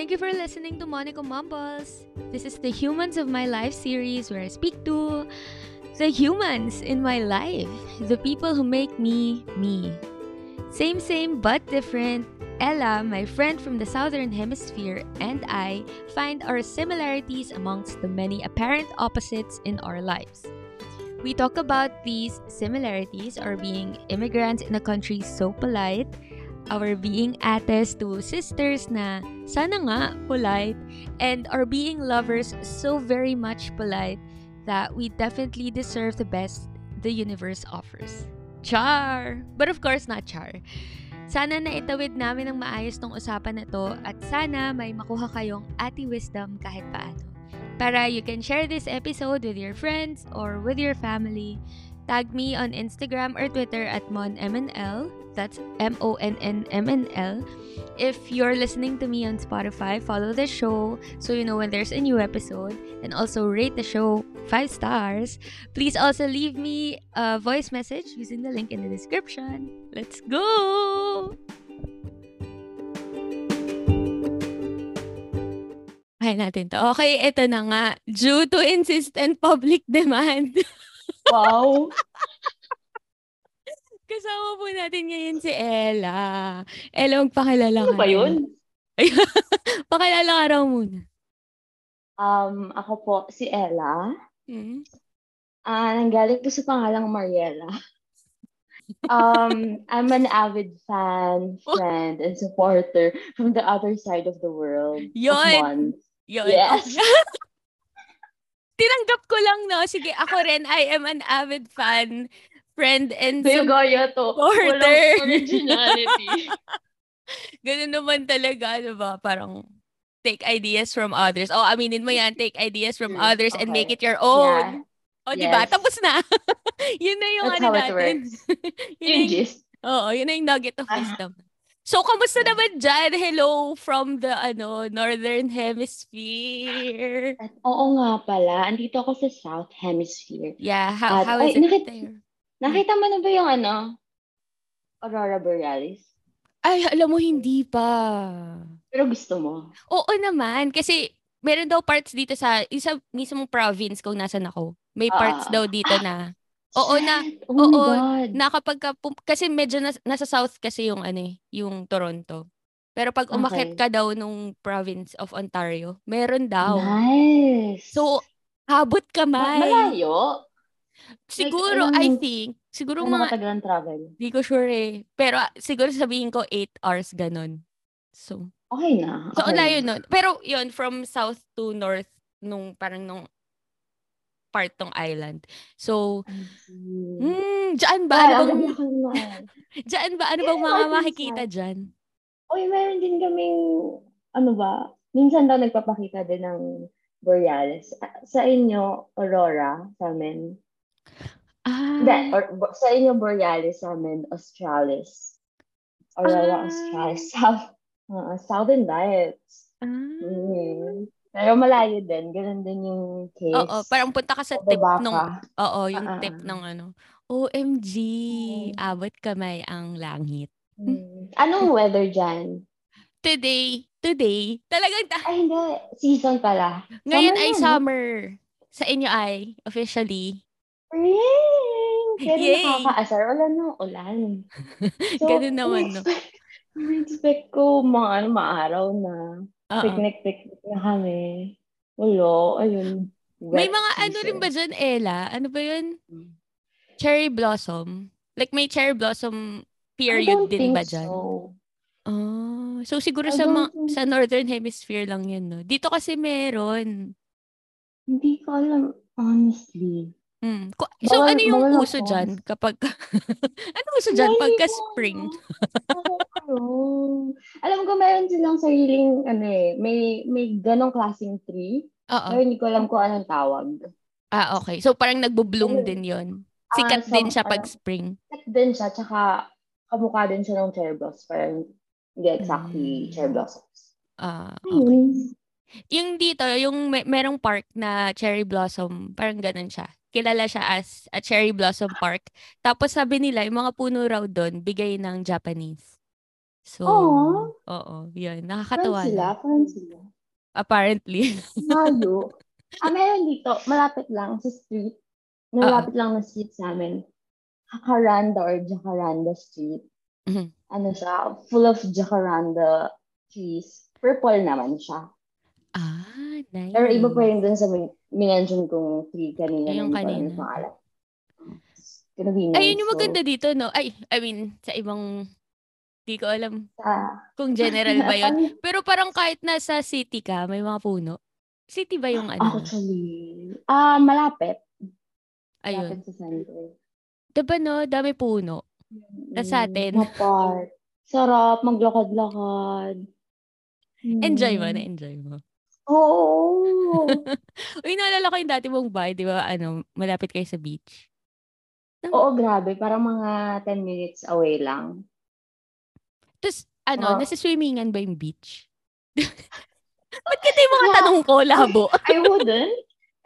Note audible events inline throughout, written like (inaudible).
thank you for listening to Monica Mumbles. This is the Humans of My Life series where I speak to the humans in my life, the people who make me me. Same, same, but different. Ella, my friend from the Southern Hemisphere, and I find our similarities amongst the many apparent opposites in our lives. We talk about these similarities, our being immigrants in a country so polite, our being ates to sisters na sana nga polite, and our being lovers so very much polite that we definitely deserve the best the universe offers. Char! But of course, not char. Sana na itawid namin ng maayos tong usapan na to at sana may makuha kayong ati wisdom kahit paano. Para you can share this episode with your friends or with your family. Tag me on Instagram or Twitter at monmnl. That's M-O-N-N-M-N-L. If you're listening to me on Spotify, follow the show so you know when there's a new episode. And also rate the show 5 stars. Please also leave me a voice message using the link in the description. Let's go! Kaya natin to. Okay, ito na nga. Due to insistent public demand. Wow. (laughs) Kasama po natin ngayon si Ella. Ella, magpakilala Ano ka. ba na. yun? (laughs) Pakilala ka raw muna. Um, ako po, si Ella. Hmm? Ah, nanggaling po sa pangalang Mariela. (laughs) Um, I'm an avid fan, (laughs) friend, and supporter from the other side of the world. Yun! Yun. Yes. Tinanggap ko lang, no? Sige, ako rin, I am an avid fan, friend, and so, Goyo to. Supporter. Walang originality. (laughs) ganun naman talaga, di ba? Parang, take ideas from others. Oh, aminin mo yan, take ideas from Hmm, others and okay. make it your own. Yeah. O, di ba? Yes. Tapos na. (laughs) yun na yung That's ano how it natin. (laughs) yun Yung gist. oo, yun na yung nugget of Ah. wisdom. So, kamusta naman dyan? Hello from the ano Northern Hemisphere. At oo nga pala, andito ako sa South Hemisphere. Yeah, how, At- how ay, is it nakit- there? Nakita mo na ba yung ano? Aurora Borealis? Ay, alam mo, hindi pa. Pero gusto mo? Oo naman, kasi meron daw parts dito sa isa mismong province kung nasan ako. May parts Ah. daw dito na Oo na. Shit! Oh my Oo, God. na kapag ka kasi medyo nas- nasa south kasi yung ano eh, yung Toronto. Pero pag umakyat Okay. ka daw nung province of Ontario, meron daw. Nice. So, habot Ma- kamay. malayo. Siguro, ilang- I think, siguro Ano mga, matagalan travel? di ko sure eh. Pero ah, siguro sabihin ko 8 hours ganun. So, Okay na. so okay layo na. nun. Pero yun, from south to north, nung parang nung part tong island. So, hmm, dyan ba? Ay, Ano bang, (laughs) dyan ba? Ano bang mga makikita dyan? Uy, meron din kaming, ano ba, minsan daw nagpapakita din ng Borealis. Ah, Sa inyo, Aurora, sa amin. Ah, Hindi, or, sa inyo, Borealis, sa amin, Australis. Aurora, Ah. Australis. (laughs) South, uh, Southern Lights. ah. Mm. Pero malayo din. Ganun din yung case. Oo, parang punta ka sa tip Pababa nung, ka. oo, yung ah, tip ah. ng ano. OMG, Oo. abot kamay ang langit. Mm. Anong weather dyan? Today, today, talagang, ta- Ay, hindi. Season pala. ngayon Summer ay na, no? summer. Sa inyo ay, officially. Kaya rin Yay! nakakaasar. Wala nang ulan. (laughs) Ganun naman, no? in-expect ko mga ano, maaraw na. Oo. Picnic-picnic na kami. Wala. Ayun. May mga ano rin season. ba dyan, Ella? Ano ba yun? Mm. Cherry blossom? Like may cherry blossom period din ba dyan? so. Ah, so siguro I sa ma- think- sa northern hemisphere lang yun, no? Dito kasi meron. Hindi ko alam, honestly. Mm. So Bawal- ano yung bawal uso ako. dyan kapag (laughs) ano uso dyan Hindi pagka spring? Alam ko meron silang sariling, ano eh, may, may ganong klaseng tree. Oo. Pero hindi ko alam kung anong tawag. Ah, okay. So parang nagbo-bloom Ayun. din 'yon. Ah, Sikat so, din siya pag spring. Sikat din siya, tsaka kamukha din siya ng cherry blossoms. Parang hindi exactly Mm. cherry blossoms. Ah, okay. Yung dito, yung may, merong park na cherry blossom, parang ganun siya. Kilala siya as a cherry blossom park. Tapos sabi nila, yung mga puno raw doon, bigay ng Japanese. So, Oo. oo, yun. Friends Nakakatawa sila, lang. friends sila. Apparently. Layo. (laughs) ah, meron dito, malapit lang sa street. Malapit lang na street sa amin. Jacaranda or Jacaranda Street. Mhm. Ano siya, full of Jacaranda trees. Purple naman siya. Ah, nice. Pero iba pa rin dun sa min- minention kong tree kanina. Yung kanina. pangalan. Nice. Ayun yung maganda dito, no? Ay, I mean, sa ibang, di ko alam sa- kung general ba yun. (laughs) Pero parang kahit nasa city ka, may mga puno. City ba yung ano? Actually, ah, malapit. Ayun. Malapit sa center. Diba no? Dami puno. Tas sa atin. Mapart. Sarap, maglakad-lakad. Enjoy mo, Mm. na-enjoy mo. Oo. (laughs) Uy, naalala ko yung dati mong bahay, di ba? Ano, malapit kayo sa beach. Oo, grabe. Parang mga 10 minutes away lang. Tapos, ano, Oo. nasa swimmingan ba yung beach? (laughs) Ba't kita yung mga tanong ko, labo? (laughs) I wouldn't.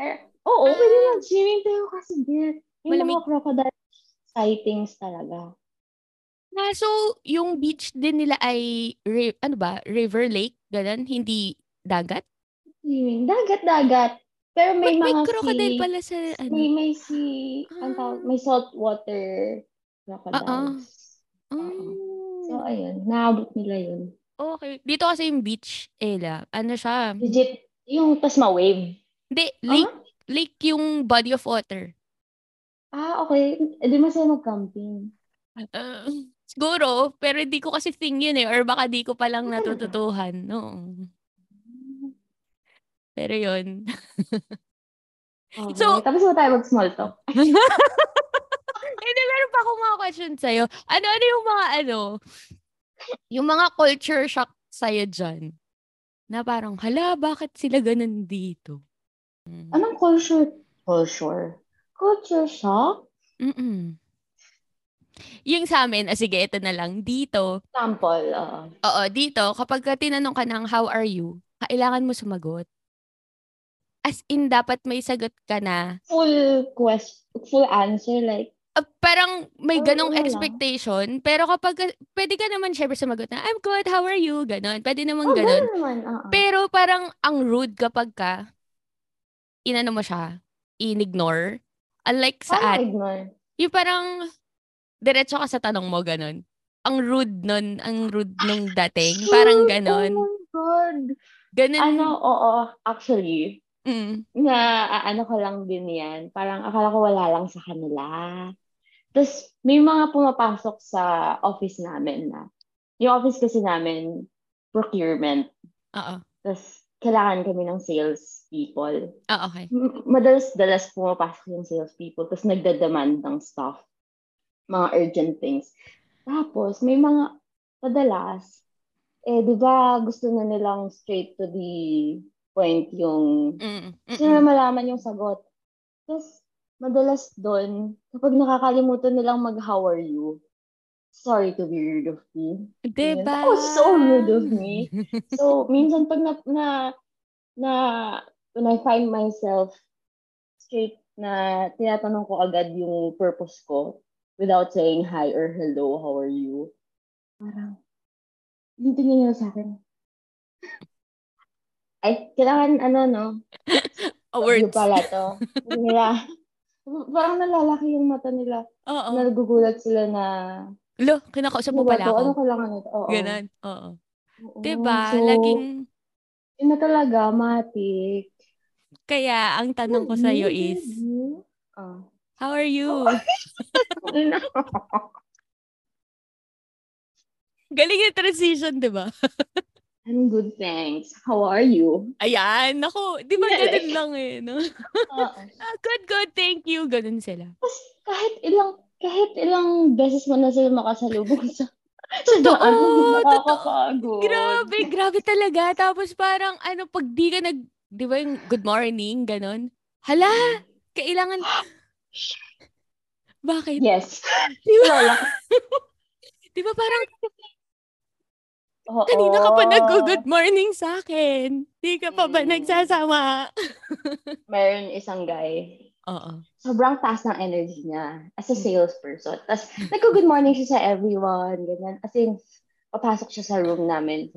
Eh, oo, pwede mag-swimming pero kasi din. Yung Malamig. mga crocodile sightings talaga. Na, so, yung beach din nila ay, ano ba, river lake, ganun, hindi dagat? Swimming. Dagat-dagat. Pero may may mga crocodile sea, pala sa, ano? may, may sea, ang tawag- may saltwater crocodiles. Mm. So, ayun. Naabot nila yun. Okay. Dito kasi yung beach, Ella, ano siya? Legit, yung tas ma-wave. Hindi, lake, lake yung body of water. Ah, okay. Eh, di masaya mag-camping. Uh, siguro, pero hindi ko kasi thing yun eh. Or baka di ko palang natututuhan. No. Pero yun. Okay. So- Tapos mo tayo mag-small talk. (laughs) Hindi, meron pa akong mga question sa'yo. Ano-ano yung mga ano, yung mga culture shock sa'yo dyan? Na parang, hala, bakit sila ganun dito? Mm. Anong culture? Culture? Culture shock? Mm-mm. Yung sa amin, ah, sige, ito na lang. Dito, Sample. oo. oo, dito, kapag ka tinanong ka ng how are you, kailangan mo sumagot. As in, dapat may sagot ka na. full quest, full answer. Like, Ah, parang may Oo, ganong wala. expectation. Pero kapag, ka- pwede ka naman syempre sumagot na, I'm good, how are you? Ganon. Pwede naman oh, ganon. ganun naman. oo. Pero parang ang rude kapag ka, inano mo siya, in-ignore. Unlike sa at, ignore? yung parang, diretso ka sa tanong mo, ganon. Ang rude nun, ang rude nung dating. Parang ganon. Oh my God. Ganon. Ano, oo, actually, Mm. na ano ko lang din yan. Parang akala ko wala lang sa kanila. Tapos may mga pumapasok sa office namin na, yung office kasi namin, procurement. Oo. Tapos kailangan kami ng sales people. Ah, okay. M- Madalas-dalas pumapasok yung sales people tapos nagdademand ng stuff. Mga urgent things. Tapos may mga, madalas, eh di ba gusto na nilang straight to the point yung Mm. gusto na malaman yung sagot. Tapos, madalas doon, kapag nakakalimutan nilang mag how are you, sorry to be rude of me. Diba? That was so rude of me. (laughs) So, minsan pag na, na, na, when I find myself straight na tinatanong ko agad yung purpose ko without saying hi or hello, how are you, parang, yung tingin nila sa akin, ay, kailangan ano, no? (laughs) Awards. Yung pala to. Nila, parang nalalaki yung mata nila. Oo. Nagugulat sila na, Lo, kinakausap mo ano ba pala to? ako. Ano kailangan nito? Oo. Ganon. Oo. Oo. Diba? So, Laging, yun na talaga, matik. kaya ang tanong ko sa'yo is, Oh. how are you? (laughs) Galing yung transition, di ba? (laughs) I'm good, thanks. How are you? Ayan, ako, di ba Yeah, ganun lang eh, no? (laughs) Ah, good, good, thank you. Ganun sila. Kahit ilang, kahit ilang beses mo na sila makasalubong (laughs) sa, sa Totoo, daan, totoo. nakakapagod. Grabe, grabe talaga. Tapos parang, ano, pag di ka nag, di ba yung good morning, ganun? Hala, kailangan, (gasps) bakit? Yes. Di ba, (laughs) di ba parang, Oo. kanina ka pa nag-good morning sa akin. Di ka pa ba Mm. nagsasama? (laughs) Meron isang guy, Oo. sobrang taas ng energy niya as a salesperson. Tapos, nagko-good morning siya sa everyone, ganyan. As in, papasok siya sa room namin.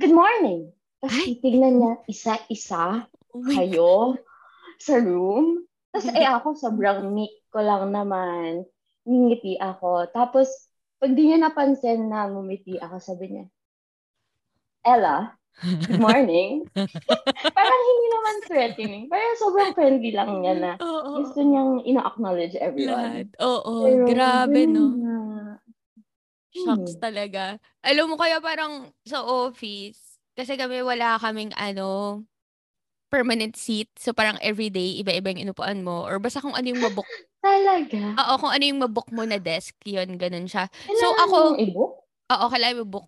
Good morning! Tapos titignan niya isa-isa oh kayo sa room. Tapos eh ako, sobrang meek ko lang naman. Ngingiti ako. Tapos, pag di niya napansin na ngumiti ako, sabi niya, Ella, good (laughs) morning. (laughs) Parang hindi naman threatening. Parang sobrang friendly lang niya na oh, oh, gusto niyang ina-acknowledge everyone. Oo, oh, oh, grabe, no? Na, Shocks hmm. talaga. Alam mo kaya parang sa office, kasi kami wala kaming ano, permanent seat. So parang everyday, iba-iba yung inupuan mo. Or basta kung ano yung mabook. (laughs) Talaga? Oo, kung ano yung mabook mo na desk, yun, ganun siya. Kailangan so ako, i-book? Oo, kailangan mo book.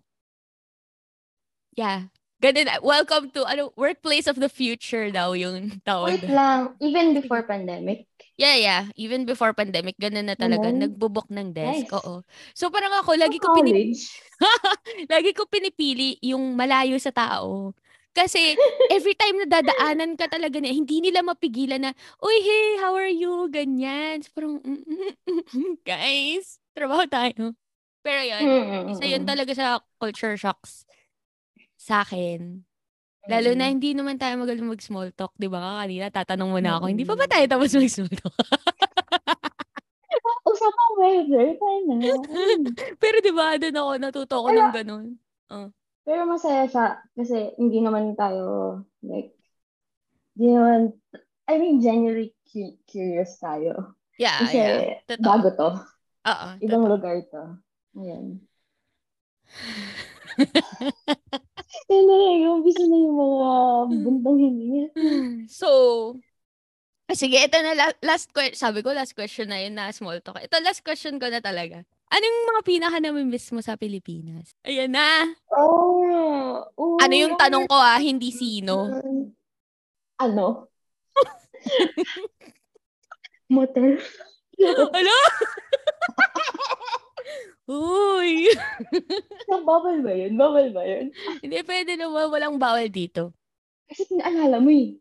Yeah. Ganun, welcome to ano workplace of the future daw yung tawag. Wait lang, even before pandemic? Yeah, yeah. Even before pandemic, ganun na talaga. Mm-hmm. Nagbubok ng desk. Nice. Oo. So parang ako, lagi ko pinipili. (laughs) lagi ko pinipili yung malayo sa tao. Kasi every time na dadaanan ka talaga niya, hindi nila mapigilan na, Uy, hey, how are you? Ganyan. So, parang, guys, trabaho tayo. Pero yun, isa yun talaga sa culture shocks sa akin. Lalo na hindi naman tayo magaling mag-small talk, 'di ba? Kanina tatanong mo na ako, hindi pa ba tayo tapos mag-small talk? Usapang weather, tayo na. Pero 'di ba, doon ako natuto ko ng ganun. Uh. Pero masaya siya kasi hindi naman tayo like hindi naman I mean genuinely cu- curious tayo. Yeah, kasi yeah. Totoo. bago to. Oo. Ibang totoo. lugar to. Ayan. (laughs) Yan na yung umpisa na yung mga buntang hininga. So, sige, ito na last question. Sabi ko, last question na yun na small talk. Ito, last question ko na talaga. Anong mga pinaka na miss mo sa Pilipinas? Ayan na. Oh, oh. Ano yung tanong ko ah, hindi sino? Ano? (laughs) Motel. Ano? (laughs) Uy! (laughs) bawal ba yun? Bawal ba yun? Hindi, pwede naman. Walang bawal dito. Kasi naalala mo eh.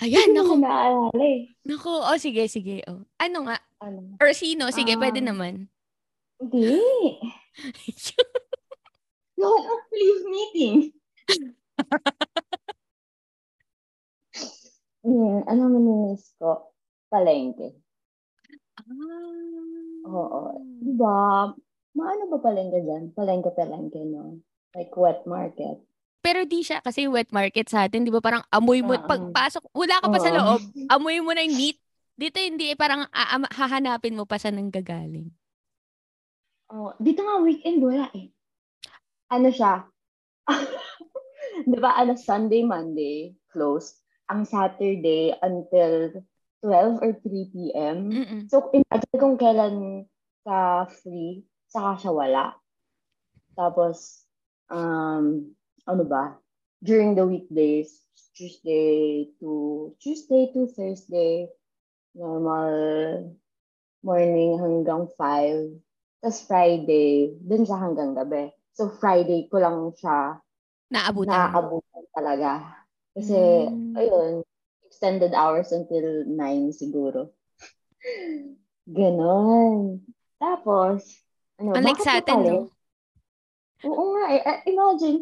Ayan, nako. naalala eh. Nako, oh, sige, sige. Oh. Ano nga? Ano? Or sino? Sige, uh, pwede naman. Hindi. (laughs) no, leave meeting. (laughs) yeah, ano manimiss ko? Palengke. Ah. Oo. Diba? Maano ba palengke dyan? Palengke-palengke, no? Like wet market. Pero di siya kasi wet market sa atin, di ba parang amoy mo, uh-huh. pagpasok, wala ka pa uh-huh. sa loob, amoy mo na yung meat. Dito hindi, eh, parang uh, hahanapin mo pa sa nang gagaling. Oh, dito nga weekend wala eh. Ano siya? (laughs) 'Di ba ano Sunday, Monday closed. Ang Saturday until 12 or 3 p.m. Mm-mm. So imagine kung kailan ka free saka siya wala. Tapos, um, ano ba? During the weekdays, Tuesday to Tuesday to Thursday, normal morning hanggang 5. Tapos Friday, dun siya hanggang gabi. So Friday ko lang siya naabutan. Naaabutan talaga. Kasi, mm. ayun, extended hours until 9 siguro. (laughs) Ganon. Tapos, ano, Unlike sa atin, no? Oo nga eh. Uh, imagine,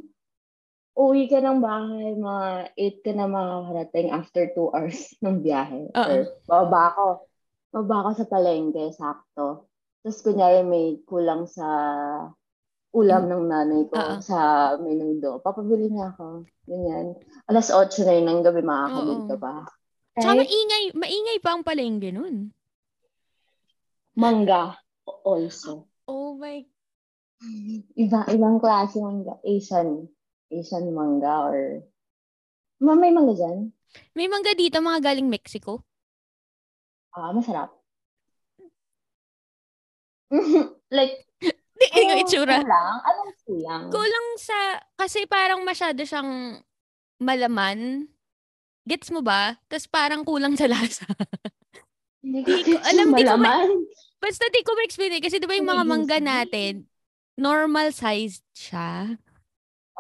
uwi ka ng bahay, mga 8 ka na makakarating after 2 hours (laughs) ng biyahe. Uh-uh. Or bababa ako. Bababa ako sa palengke, sakto. Tapos kunyari may kulang sa ulam ng nanay ko uh-uh. sa menudo. Papabili niya ako. Ganyan. Alas 8 na yun ng gabi makakabili ka pa. Okay? Tsaka maingay, maingay pa ang palengke nun. Mangga also. Oh my... Iba, ibang klase mangga. Asian. Asian mangga or... Ma, may mangga dyan? May mangga dito, mga galing Mexico. Ah, masarap. (laughs) like, Di, ano itsura? Kulang? Anong kulang? Kulang sa, kasi parang masyado siyang malaman. Gets mo ba? Tapos parang kulang sa lasa. (laughs) Hindi ko (laughs) alam. Di ko, ma- Basta di ko ma-explain eh. Kasi di ba yung mga mangga natin, normal sized siya.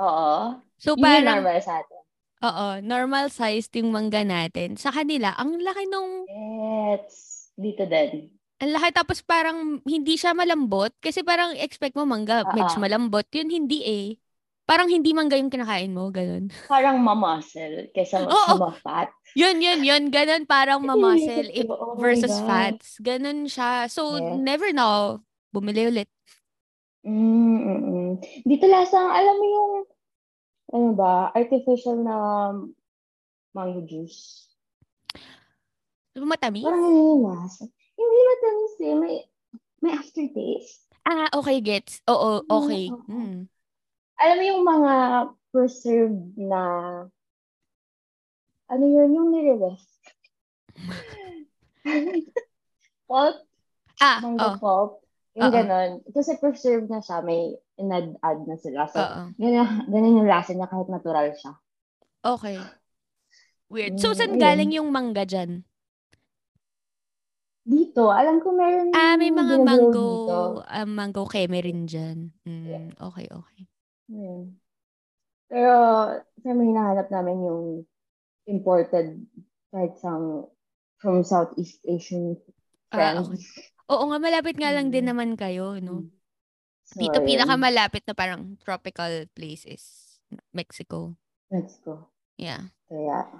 Oo. So, Yun parang, normal sa atin. Oo, normal sized yung mangga natin. Sa kanila, ang laki nung... Yes. Dito din. Ang laki tapos parang hindi siya malambot kasi parang expect mo mangga, Oo. medyo malambot. Yun hindi eh. Parang hindi mangga yung kinakain mo, ganun. Parang mamuscle kaysa (laughs) Oo. sa ma-fat. Yun, yun, yun. Ganun parang mamuscle if oh versus God. fats. Ganun siya. So, Yes. never know. Bumili ulit. Mm, mm, mm. Dito lasang, alam mo yung, ano ba, artificial na mango juice. Matamis? Parang yun yung lasa. Hindi matamis eh. May, may aftertaste. Ah, okay, gets. Oo, okay. Mm. Alam mo yung mga preserved na, ano yun, yung nire-ref. (laughs) pulp, Ah, mango oh. pulp. Yung Oo. ganon. Kasi preserved na siya, may inad-add na sila. So, Oo. ganyan, ganyan yung lasa niya kahit natural siya. Okay. Weird. So, Mm, saan ayun. galing yung mangga dyan? Dito, alam ko meron Ah, may mga mango, ah, mango keme rin dyan. Mm, okay, okay. Ayun. Pero, siyempre hinahanap namin yung imported kahit sa from Southeast Asian Ah, friends. okay. Oo nga, malapit nga lang din Mm. naman kayo, no? So, Dito, ayun. pinakamalapit na parang tropical place is Mexico. Go. Yeah, Kaya,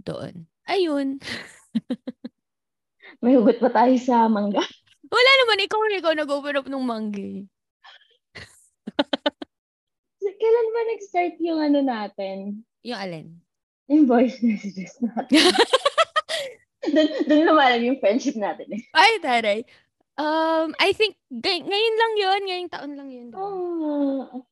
doon. Ayun. (laughs) may hugot pa tayo sa mangga. Wala naman, ikaw ikaw nag-open up ng mangga. Kailan ba nag-start yung ano natin? Yung alin? Yung voice messages natin. (laughs) doon, doon lumalag yung friendship natin eh. Ay, taray. Um, I think, gay- ngayon lang yun. Ngayong taon lang yun. Oh,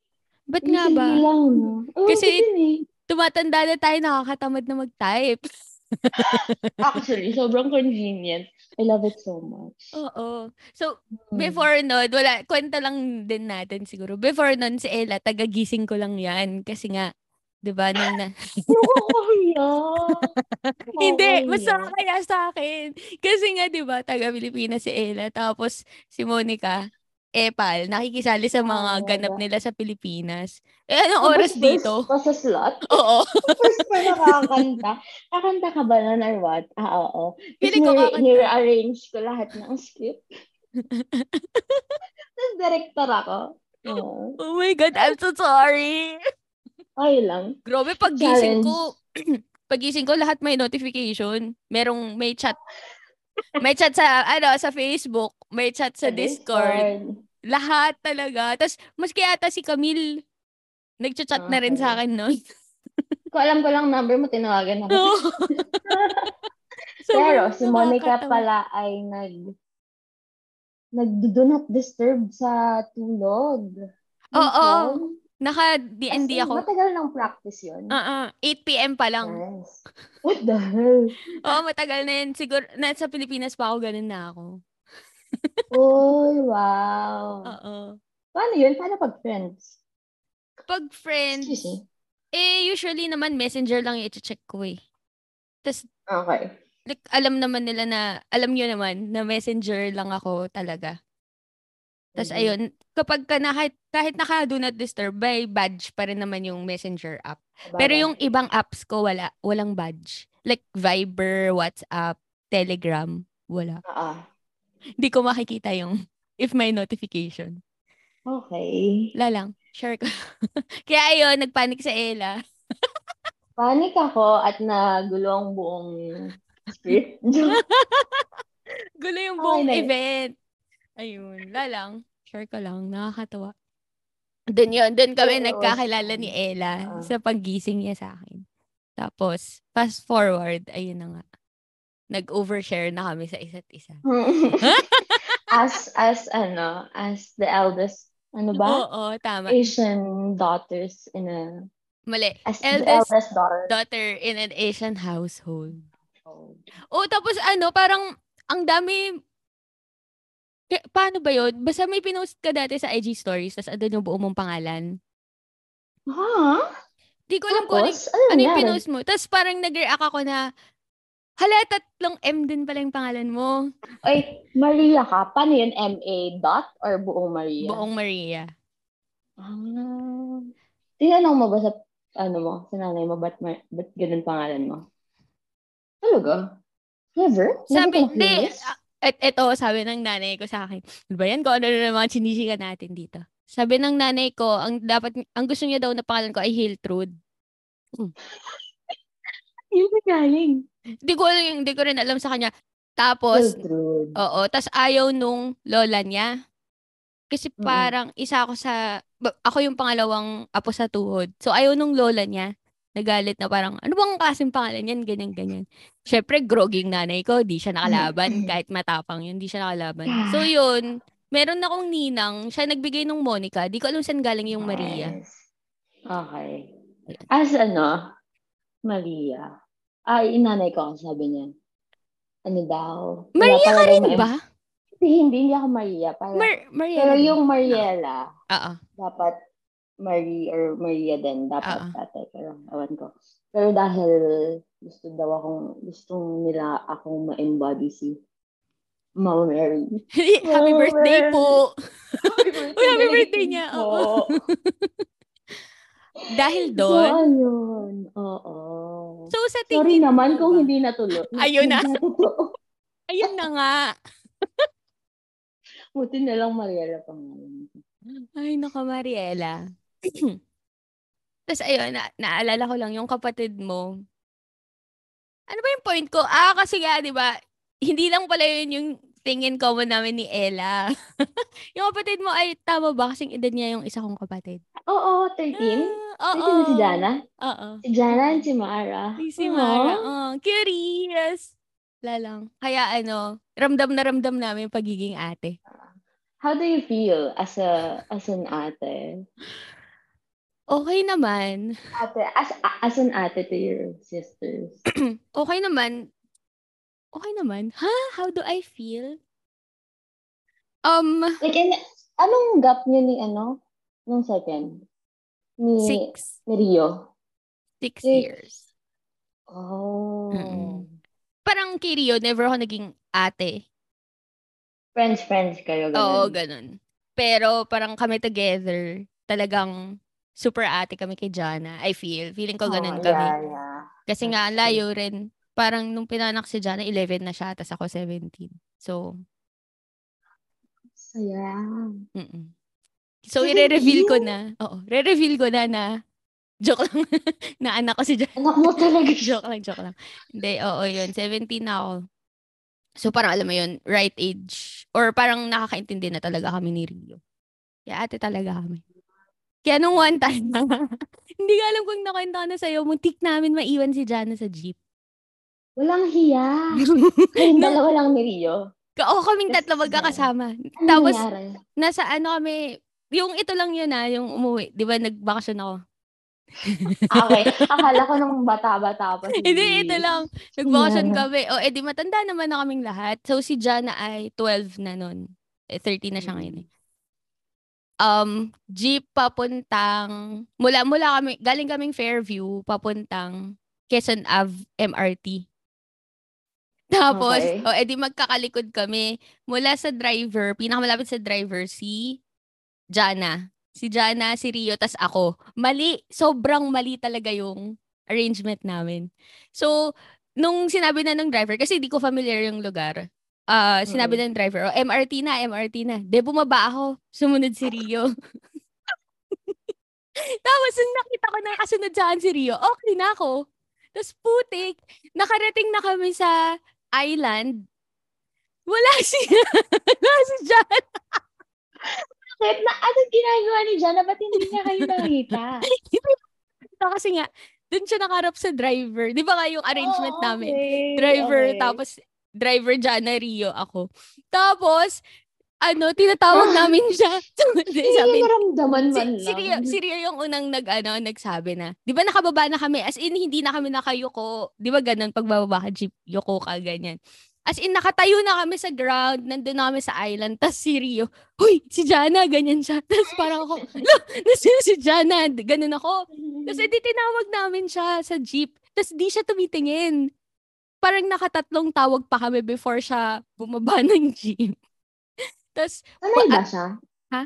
Ba't nga ba? lang, no? Oh, Kasi- Kasi, eh. Tumatanda na tayo, nakakatamad na mag-type. (laughs) (laughs) Actually, sobrang convenient. I love it so much. Oo. So, Hmm. before nun, wala, kwenta lang din natin siguro. Before nun, si Ella, tagagising ko lang yan. Kasi nga, di ba, nung na... (laughs) Nakakahiya. (laughs) Hindi, Nakakahiya. basta kaya sa akin. Kasi nga, di ba, taga-Pilipinas si Ella. Tapos, si Monica, Epal, nakikisali sa mga Oh ganap nila sa Pilipinas. Eh, anong oras first dito? pa sa slot? (laughs) Oo. (laughs) First pa nakakanta. Kakanta ka ba nun or what? Ah, oo. Feeling ko kakanta. nire-arrange ko lahat ng script. (laughs) Tapos director ako. Oo. Oh my God, I'm so sorry. Okay lang. Grabe, paggising Challenge. ko, (clears throat) paggising ko, lahat may notification. Merong, may chat. May chat sa, ano, sa Facebook. May chat sa, Discord. Lahat talaga. Tapos, maski ata si Camille, nagchat-chat na rin sa akin nun. Kung alam ko lang number mo, tinawagan ako. Oo. (laughs) Pero Sobrang si Monica pala ay nag nag do not disturb sa tulog. Oo. phone. Naka-DND As in, ako. Matagal ng practice yun. Uh 8 p.m. pa lang. Yes. What the hell? (laughs) Oo, matagal na yun. Siguro, nasa Pilipinas pa ako, ganun na ako. (laughs) Oh, wow. Oo. Paano yun? Paano pag friends? Pag friends, Excuse me. eh, usually naman, messenger lang yung i-check ko eh. Tapos, Okay. like, alam naman nila na, alam nyo naman, na messenger lang ako talaga. Tapos, Mhm. ayun, kapag ka na, kahit, kahit naka do not disturb, may badge pa rin naman yung messenger app. Pero Baba. yung ibang apps ko, wala. Walang badge. Like, Viber, WhatsApp, Telegram, wala. Ah, Hindi ko makikita yung, (laughs) if may notification. okay. Wala lang. Share ko. (laughs) Kaya ayun, nagpanik sa Ella. (laughs) Panik ako at nagulo ang buong script. Gulo yung Okay buong yun. event. Ayun, wala lang. Share ko lang. Nakakatawa. Doon yun. Doon kami was nagkakilala ni Ella Ah. sa paggising niya sa akin. Tapos, fast forward, ayun na nga. Nag-overshare na kami sa isa't isa. (laughs) as as ano, as the eldest, ano ba? Oo, tama. Asian daughters in a Mali. as the Eldest eldest daughter. Daughter in an Asian household. Oh, tapos ano, parang ang dami paano ba yun? Basta may pinost ka dati sa IG stories, tapos andun yung buo mong pangalan. Ha? Di ko alam kung ano, Tapos, ano yung pinost mo. Tapos parang nag-react ako na, hala, tatlong M din pala yung pangalan mo. Ay, Maria ka. Paano yun? M-A dot or buong Maria? Buong Maria. Ah. Tinanong mo ba sa, ano mo, sa nanay mo, ba't, ma- ba't ganun pangalan mo? Talaga? Never? Sabi, di, At eto, sabi ng nanay ko sa akin, ano ba yan? Kung ano na mga chinisika natin dito. Sabi ng nanay ko, ang dapat, ang gusto niya daw na pangalan ko ay Hiltrude. Hmm. (laughs) Yung galing. Hindi ko, hindi ko rin alam sa kanya. Tapos, Hiltrude. oo, tapos ayaw nung lola niya. Kasi parang mm. isa ako sa, ako yung pangalawang apo sa tuhod. So, ayaw nung lola niya nagalit na parang, ano bang kasing pangalan yan? Ganyan, ganyan. Siyempre, groging nanay ko, di siya nakalaban. kahit matapang yun, di siya nakalaban. So, yun, meron akong ninang, siya nagbigay ng Monica. Di ko alam saan galing yung Maria. Okay. As ano, Maria. Ay, inanay ko, sabi niya. Ano daw? Maria ka rin ba? Hindi, hindi, hindi ako Maria. Para, Mar- Maria. Pero yung Mariela, Oo. dapat Marie or Maria din dapat Oo. tatay pero awan ko. Pero dahil gusto daw akong gustong nila akong ma-embody si Mama Mary. (laughs) happy Mama birthday Mary. po. (laughs) Happy birthday, Uy, happy birthday niya. Oo. (laughs) Dahil So, doon. ayun. Oo. So, sa Sorry tingin naman mo kung hindi natuloy. Ayun na. Ayun na nga. Buti na lang Mariela pangalan. Ay, naka Mariela. (clears throat) Tapos ayun, na, naalala ko lang yung kapatid mo. Ano ba yung point ko? Ah, kasi nga, di ba, hindi lang pala yun yung tingin common namin ni Ella. (laughs) yung kapatid mo ay tama ba? Kasing edad niya yung isa kong kapatid. Oo, 13. Ah, oo. 13 na si Jana? Oo. Si Jana and si Mara. Si, si. Mara. Oh, curious. Wala lang. Kaya ano, ramdam na ramdam namin pagiging ate. How do you feel as a as an ate? Okay naman. Ate, as as an ate to your sisters. (clears throat) okay naman. Okay naman. Ha? How do I feel? Um, Like, in, anong gap niyo ni ano? Nung second? Ni, six. ni Rio? Six Six. years. Oh. Mm-mm. Parang kay Rio, never ako naging ate. Friends, friends kayo. Oo, Ganun. ganun. Pero parang kami together, talagang super ate kami kay Jana. I feel. Feeling ko ganun Oh, kami. Yeah, yeah. Kasi nga, layo rin. Parang nung pinanak si Jana, 11 na siya, tapos ako 17. So, Saya. mm So, i-reveal ko na. Oo, re-reveal ko na na joke lang, (laughs) na anak ko si Jana. Anak mo talaga joke lang, joke lang. Hindi, oo, yun. 17 na ako. So, parang alam mo yun, right age. Or parang nakakaintindi na talaga kami ni Rio. Kaya ate talaga kami. Kaya nung one time, (laughs) hindi ko alam kung nakwento ko na sa'yo, muntik namin maiwan si Jana sa jeep. Walang hiya. (laughs) Kayong dalawa lang ni Rio. Oo, kaming tatlo magkakasama. Ano Tapos, nangyari? nasa ano kami, yung ito lang yun ah, yung umuwi. Di ba, nagbakasyon ako. Okay. Akala ko nung bata-bata pa. si- (laughs) Hindi, ito lang. Nagbakasyon Jana. kami. O, edi matanda naman na kaming lahat. So, si Jana ay 12 na nun. Eh, 13 na siya ngayon eh. Um, jeep papuntang, mula, mula kami, galing kaming Fairview, papuntang Quezon Ave MRT. (laughs) Tapos, Okay. o, edi magkakalikod kami. Mula sa driver, pinakamalapit sa driver, si Jana. Si Jana, si Rio, tas ako. Mali. Sobrang mali talaga yung arrangement namin. So, nung sinabi na ng driver, kasi di ko familiar yung lugar, ah sinabi na ng driver, oh, MRT na, MRT na. De, bumaba ako. Sumunod si Rio. (laughs) Tapos, nung nakita ko na kasunod sa akin si Rio, okay na ako. Tapos, putik, nakarating na kami sa island. Wala (laughs) si, wala si Jana. Bakit na, anong ginagawa ni Jana? Ba't hindi niya kayo nakita? (laughs) Kasi nga, dun siya nakarap sa driver. Di ba nga yung arrangement Oh, namin? okay, Driver, okay. tapos driver Jana Rio ako. Tapos, ano, tinatawag namin siya. (laughs) Hindi Sabi, naramdaman si, man si, lang. Rio, si Rio yung unang nag, ano, nagsabi na, di ba nakababa na kami? As in, hindi na kami nakayuko. Di ba ganun, pagbababa ka, jeep, yuko ka, ganyan. As in, nakatayo na kami sa ground, nandun na kami sa island, tas si Rio, Huy, si Jana, ganyan siya. (laughs) Tapos parang ako, Lo, nasaan si Jana? Ganun ako. Tapos edi tinawag namin siya sa jeep. Tapos di siya tumitingin. Parang nakatatlong tawag pa kami before siya bumaba (laughs) ng jeep. Tapos, Sanay ba siya? Ha?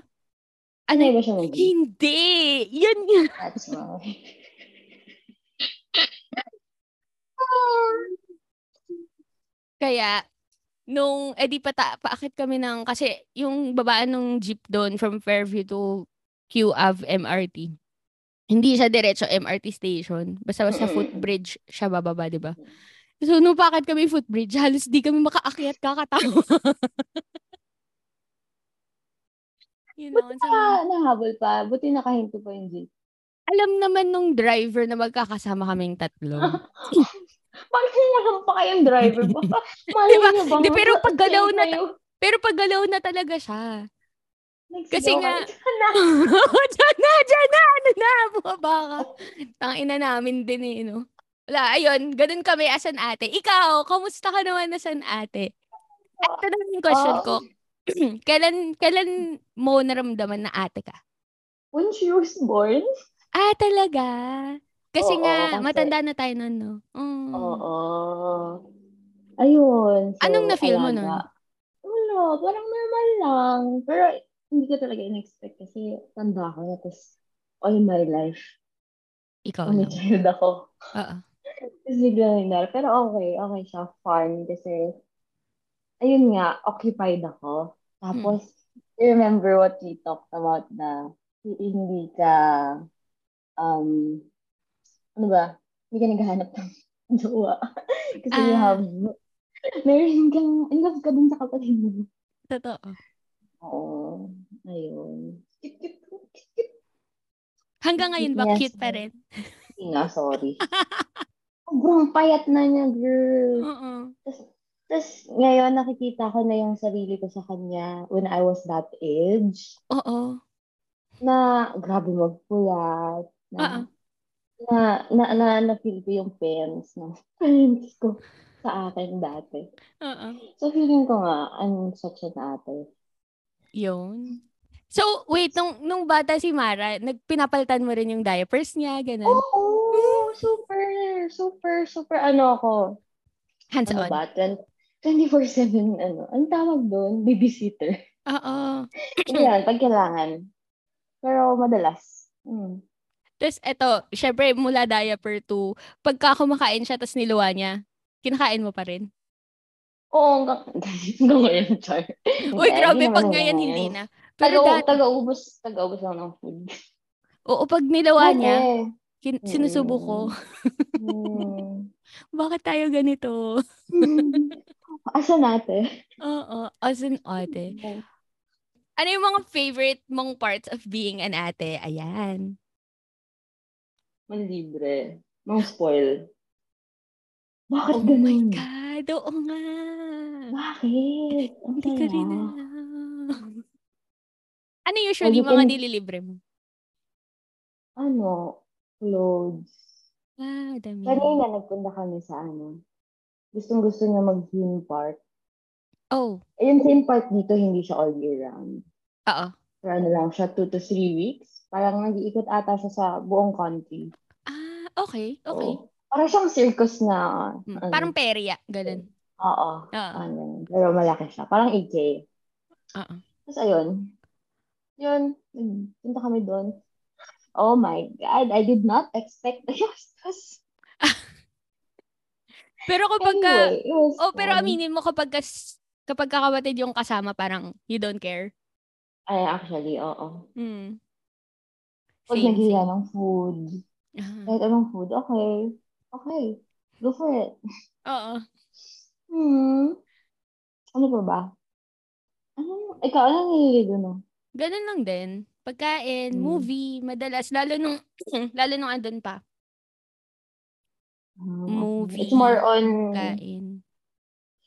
Sanay ba siya mag hindi. Yan nga. That's why. Kaya, nung, eh di pata, paakit kami ng, kasi yung babaan ng jeep doon from Fairview to QAV MRT. Hindi siya diretso MRT station. Basta sa footbridge siya bababa, di ba? So, nung paakit kami footbridge, (laughs) halos di kami makaakyat kakatawa. (laughs) Yun Buti na, nahabol pa. Buti nakahinto pa yung jeep. Alam naman nung driver na magkakasama kaming tatlo. (laughs) Bakit naman pa kayong driver? Malay diba? niyo bang Di, pero paggalaw na, pero paggalaw na talaga siya. Kasi nga, dyan na, dyan na, ano na, bumaba ka. Tangina namin din eh, no? Wala, ayun, ganun kami as an ate. Ikaw, kamusta ka naman as an ate? At ito naman yung question ko. (clears throat) kailan, kailan mo naramdaman na ate ka? When she was born. Ah, talaga? Kasi Oo, nga, kasi... matanda na tayo nun, no? Mm. Oo. Ayun. So, Anong na-feel mo nun? Wala, parang normal lang. Pero hindi ko talaga in-expect kasi tanda ko na. Tapos, all my life, ikaw lang. child ako. Oo. Tapos bigla nangyari. Pero okay, okay siya. Fun. Kasi, ayun nga, occupied ako. Tapos, hmm. remember what we talked about na hindi ka, um, ano ba, hindi ka naghahanap ng (laughs) jowa. Kasi ah. you have, meron kang, in love ka dun sa kapatid mo. Totoo. Oo. Ayun. Cute, cute, cute. Hanggang ngayon ba, yes. cute pa rin? Hindi nga, sorry. (laughs) Sobrang payat na niya, girl. Oo. Tapos, ngayon nakikita ko na yung sarili ko sa kanya when I was that age. Oo. Na, grabe magpuyat. Na, Oo. Na, na, na, na feel ko yung pains ng (laughs) parents ko sa akin dati. Oo. So, feeling ko nga, I'm such an ate. Yun. So, wait, nung, nung bata si Mara, nagpinapalitan mo rin yung diapers niya, ganun? Oo, super, super, super, ano ako. Hands ano on. Ba? 24-7, ano, ang tawag doon, babysitter. Oo. (laughs) Yan, pag kailangan. Pero madalas. Mm. Tapos eto, syempre mula diaper to, pagka kumakain siya tapos niluwa niya, kinakain mo pa rin? Oo, hanggang, ngayon, Char. Uy, grabe, pag ngayon hindi na. Pero taga, dati, taga-ubos, taga-ubos lang ng food. Oo, pag nilawa niya, kin- sinusubo ko. Mm. (laughs) Bakit tayo ganito? (laughs) Asa natin? Oo, as an ate. Ano yung mga favorite mong parts of being an ate? Ayan. Manlibre. Mang spoil. Bakit oh ganun? Oh my God, oo nga. Bakit? Hindi ka rin alam. Ano usually mga can... nililibre mo? Ano? Clothes. Ah, dami. Kanina nagpunta kami sa ano, gustong gusto niya mag-theme park. Oh. Yung theme park dito, hindi siya all year round. Oo. Pero ano lang siya, two to three weeks. Parang nag-iikot ata siya sa buong country. Ah, okay. Okay. So, parang siyang circus na... Hmm. Ano, parang perya, ganun. Oo. Oo. Ano, pero malaki siya. Parang 8K. Oo. Tapos ayun. Yun. Punta kami doon. Oh my God, I did not expect the gastos. (laughs) pero kapag ka, anyway, oh, pero aminin mo kapag ka, kapag kakapatid yung kasama, parang you don't care? Ay, actually, oo. Hmm. Pag naghiya ng food, uh-huh. kahit anong food, okay. Okay. Go for it. Oo. Hmm. Ano pa ba? Ano, ikaw, anong nililigo no? Ganun lang din. Pagkain, hmm. movie, madalas, lalo nung, (clears throat) lalo nung andun pa. Hmm. Movie. It's more on pagkain.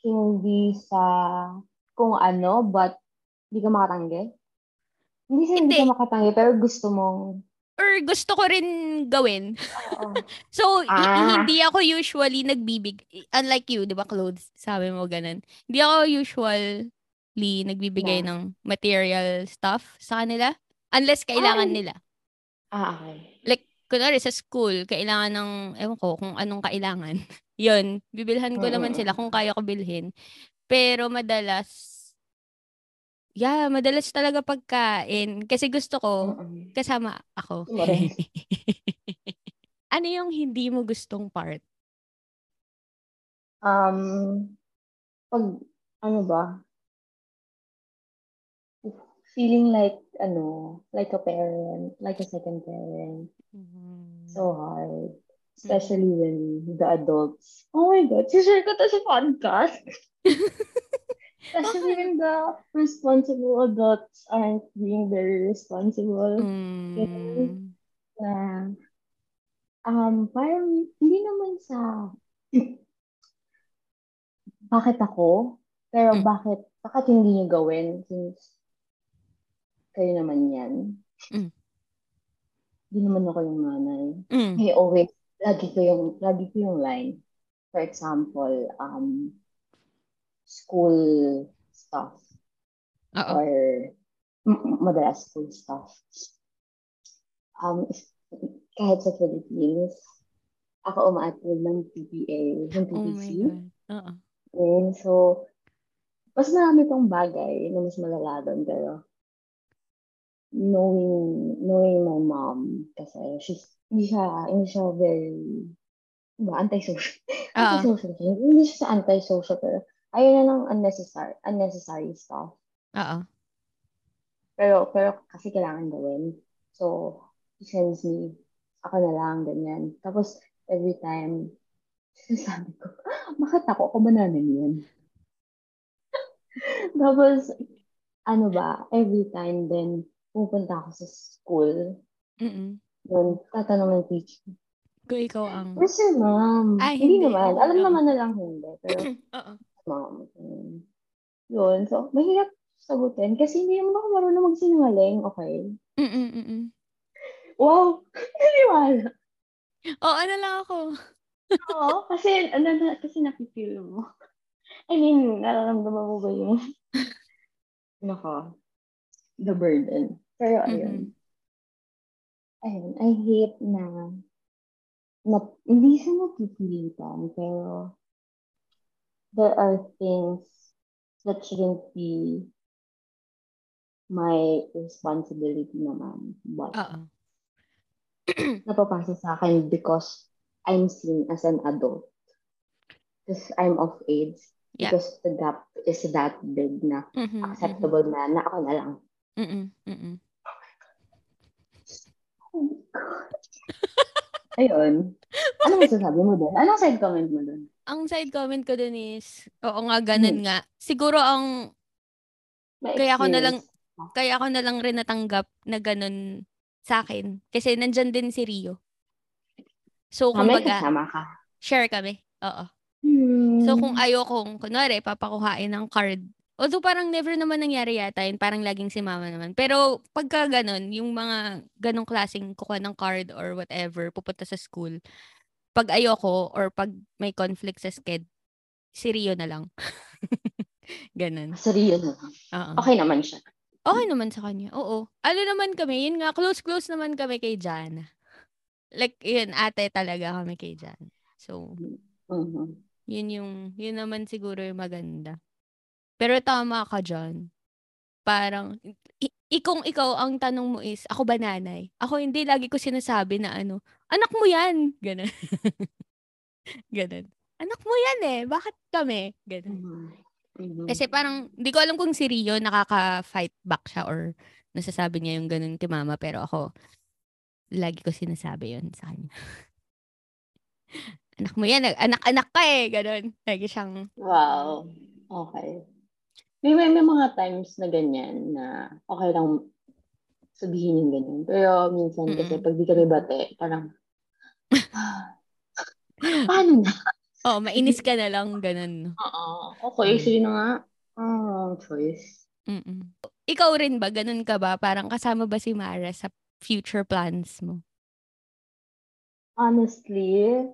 Hindi sa kung ano, but hindi ka makatanggi. Hindi sa hindi, hindi ka makatanggi, pero gusto mong or gusto ko rin gawin. (laughs) so, ah. hindi ako usually nagbibig, unlike you, di ba, clothes, sabi mo ganun. Hindi ako usually nagbibigay yeah. ng material stuff sa kanila. Unless kailangan Ay. nila. Ah, okay. Like, kunwari sa school, kailangan ng, ewan ko, kung anong kailangan. (laughs) Yun, bibilhan ko naman sila kung kaya ko bilhin. Pero madalas, Yeah, madalas talaga pagkain. Kasi gusto ko, kasama ako. (laughs) ano yung hindi mo gustong part? Um, pag ano ba? Feeling like, ano, like a parent, like a second parent. Mhm. So hard. Especially when the adults, oh my God, share ko to sa podcast. (laughs) Especially when the responsible adults aren't being very responsible. Mm. Na, um, parang, hindi naman sa, bakit ako? Pero Mm. bakit, bakit hindi niyo gawin since kayo naman yan? Mm. Hindi naman ako yung nanay. Mm. I always, lagi ko yung, lagi ko yung line. For example, um, school stuff Oo. or m- madalas school stuff. Um, if- kahit sa Philippines, ako umaattend ng PPA, Oh my PPC. God. Oo. And so, mas marami pang bagay na mas malala doon, pero knowing knowing my mom. Kasi she's hindi siya hindi siya very diba, anti-social. Oo. (laughs) anti-social hindi siya sa anti-social pero ayun na ng unnecessary unnecessary stuff. Oo. pero pero kasi kailangan gawin. So he sends me ako na lang ganyan. Tapos every time (laughs) sinasabi ko bakit ako? Ako ba nanay yun? (laughs) Tapos ano ba every time then pupunta ako sa school Mm-mm. Yun, tatanong ng teacher. Kung ikaw ang... Yes, sir, ma'am. Ay, hindi, hindi. naman. Alam oo. naman na lang hindi. Pero, (clears throat) Oo. mm. Yun. So, mahirap sagutin kasi hindi naman ako marunong magsinungaling. Okay? Mm-mm, mm-mm. Wow! (laughs) Naniwala. Oo, ano lang ako. Oo. Kasi, ano na, kasi napipil mo. I mean, nararamdaman mo ba yung, (laughs) nako, the burden. Pero, ayun. Ayun, I hate na, na hindi siya napipilitan, pero there are things that shouldn't be my responsibility naman. But Oo. (clears throat) napapasa sa akin because I'm seen as an adult. Because I'm of age. Yeah. Because the gap is that big na Mhm, acceptable na na ako na lang. Mm-mm, mm-mm. Oh my God. Ayun. (laughs) Ano masasabi mo doon? Anong side comment mo doon? Ang side comment ko dun is, oo nga, ganun Hmm. nga. Siguro ang, May Kaya ako na lang- kaya ako na lang rin natanggap na ganun sa akin. Kasi nandyan din si Rio. So, Ah, kumbaga, kasama ka. share kami. Oo. Hmm. So, kung ayokong, kunwari, papakuhain ng card. Although parang never naman nangyari yata yun. Parang laging si mama naman. Pero pagka ganun, yung mga ganong klaseng kukuha ng card or whatever, pupunta sa school, pag ayoko or pag may conflict sa sked, si Rio na lang. (laughs) ganun. Seryo na lang. Oo. Okay naman siya. Okay naman sa kanya. Oo. Ano naman kami, yun nga, close-close naman kami kay Jana. Like, yun, ate talaga kami kay Jana. So, Mhm. Yun yung, yun naman siguro yung maganda. Pero tama ka dyan. Parang, i- ikong ikaw ang tanong mo is, ako ba nanay? Ako hindi, lagi ko sinasabi na ano, anak mo yan! Ganun. (laughs) Ganun. Anak mo yan eh, bakit kami? Ganun. Mhm. Mhm. Kasi parang, hindi ko alam kung si Rio nakaka-fight back siya or nasasabi niya yung ganun kay mama. Pero ako, lagi ko sinasabi yun sa kanya. (laughs) anak mo yan, anak-anak ka eh, ganun. Lagi siyang, Wow. Okay. May, may, may mga times na ganyan na okay lang sabihin yung ganyan. Pero minsan kasi Mm-mm. pag di kami bate, parang, ah, paano na? (laughs) oh, mainis ka na lang, ganun. Oo. Okay, Mm. sige na nga. Wrong choice. Mm-mm. Ikaw rin ba, ganun ka ba? Parang kasama ba si Mara sa future plans mo? Honestly,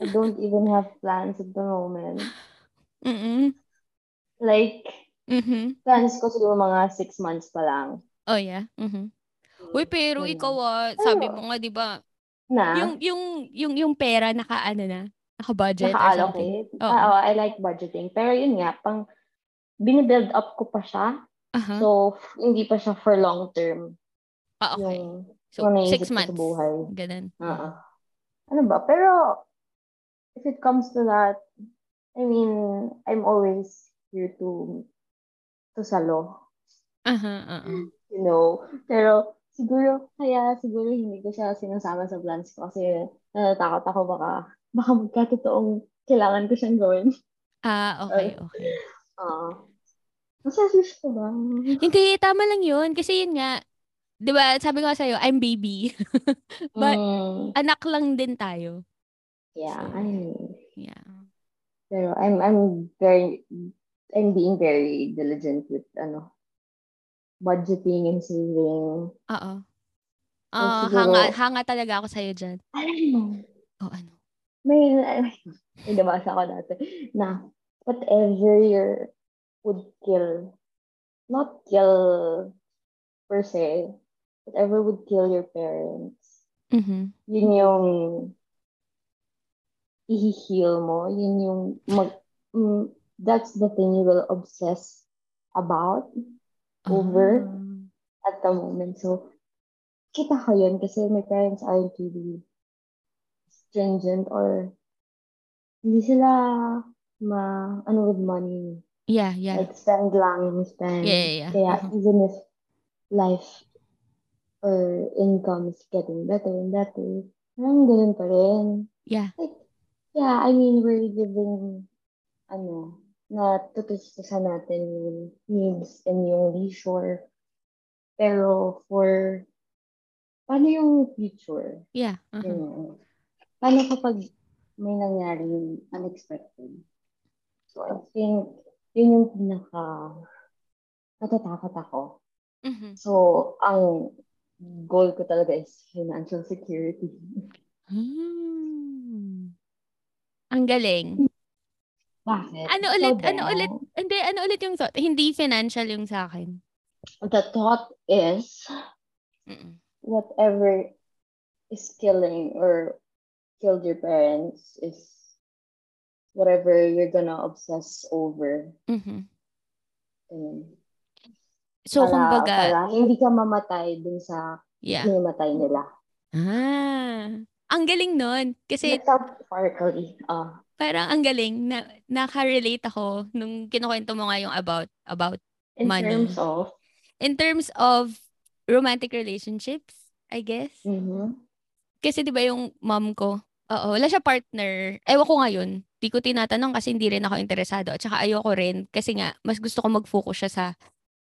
I don't even have plans at the moment. (laughs) Mm-mm. Like, Mhm. plans ko siguro mga six months pa lang. Oh, yeah? Mhm. Uy, pero Ganun. ikaw ah, sabi mo nga, di ba, Na, yung, yung, yung, yung pera naka, ano na, naka-budget or something. Oo. Ah, oh, I like budgeting. Pero yun nga, pang, binibuild up ko pa siya. Aha. So, f- hindi pa siya for long term. ah, okay. Yung, So, yung six months. Sa buhay. Ganun. Oo. Ano ba? Pero, if it comes to that, I mean, I'm always here to to sa law. Aha, uh-huh. You know, pero siguro, kaya siguro hindi ko siya sinasama sa plans ko kasi natatakot ako baka, baka magkatotoong kailangan ko siyang gawin. Ah, okay, (laughs) okay. Ah. Masasis ko ba? Hindi, tama lang yun. Kasi yun nga, di ba, sabi ko sa'yo, I'm baby. (laughs) But, Mm, anak lang din tayo. yeah, So, I mean, Yeah. pero I'm, I'm very, I'm being very diligent with, ano, budgeting and saving. Oo. So, Ah, siguro, hanga, hanga talaga ako sa'yo dyan. alam mo, O ano? may, may nabasa ko dati na whatever your would kill, not kill per se, whatever would kill your parents, Mhm. yun yung i-heal mo, yun yung mag, mm, that's the thing you will obsess about over Ah. at the moment. So, kita ko yun kasi my parents aren't really stringent or hindi sila ma, ano with money. Yeah, yeah. Like, spend lang spend. Yeah, yeah, yeah. Kaya, Uh-huh. even if life or income is getting better and better, parang ganun pa rin. Yeah. Like, yeah, I mean, we're living, ano, na tutustusan natin yung needs and yung leisure. Pero for, paano yung future? Yeah. Uh-huh. Yun. Paano kapag may nangyari unexpected? So, I think, yun yung pinaka natatakot ako. Mhm. So, ang goal ko talaga is financial security. Hmm. Ang galing. Bakit? Ano ulit? ba? Ano ulit? Hindi, ano ulit yung thought? Hindi financial yung sa akin. The thought is, Mm-mm. whatever is killing or killed your parents is whatever you're gonna obsess over. Mhm. Ganun. So, para, kumbaga, para hindi ka mamatay dun sa yeah. hinimatay nila. Ah. Ang galing nun. Kasi Metaphorically. Ah. Parang ang galing na nakarelate ako nung kinukwento mo nga yung about about in Money. terms of, in terms of romantic relationships, I guess. mhm. Kasi 'di ba yung mom ko, oo, wala siya partner. Ewan ko ngayon. Di ko tinatanong kasi hindi rin ako interesado. At saka ayoko rin kasi nga mas gusto ko mag-focus siya sa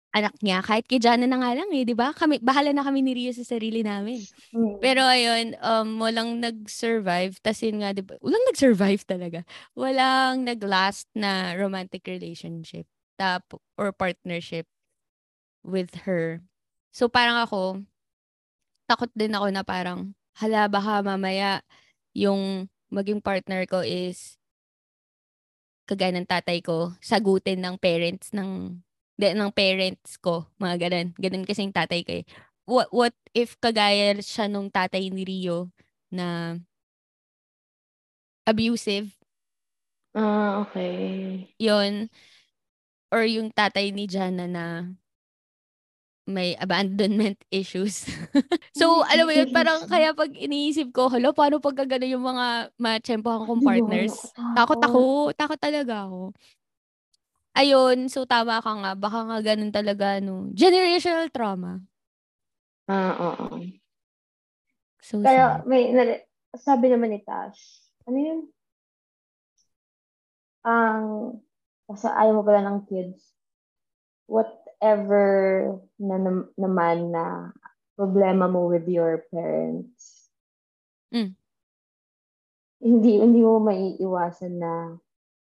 anak niya. Kahit kay Jana na nga lang eh, 'di ba? Kami bahala na kami ni Rio sa sarili namin. Mm. Pero ayun, um, walang nag-survive. Tas yun nga, di ba? Walang nag-survive talaga. Walang nag-last na romantic relationship tap or partnership with her. So parang ako, takot din ako na parang, hala baka mamaya yung maging partner ko is kagaya ng tatay ko, sagutin ng parents ng de, ng parents ko, mga ganun. Ganun kasi yung tatay ko eh. What, what if kagaya siya nung tatay ni Rio na abusive, Ah, okay. yon or yung tatay ni Jana na may abandonment (laughs) issues. so, alam mo yun, parang kaya pag iniisip ko, hala, paano pag gano'n yung mga matsyempohan kong partners? (laughs) Takot ako. Takot talaga ako. Ayun, so tama ka nga. Baka nga ganun talaga, no. Generational trauma. Ah, oo. So Kaya may, nari- sabi naman ni Tash, ano yun? Ang, kasi ayaw mo pala ng kids, whatever na, nam- naman na problema mo with your parents, Mm. hindi, hindi mo maiiwasan na,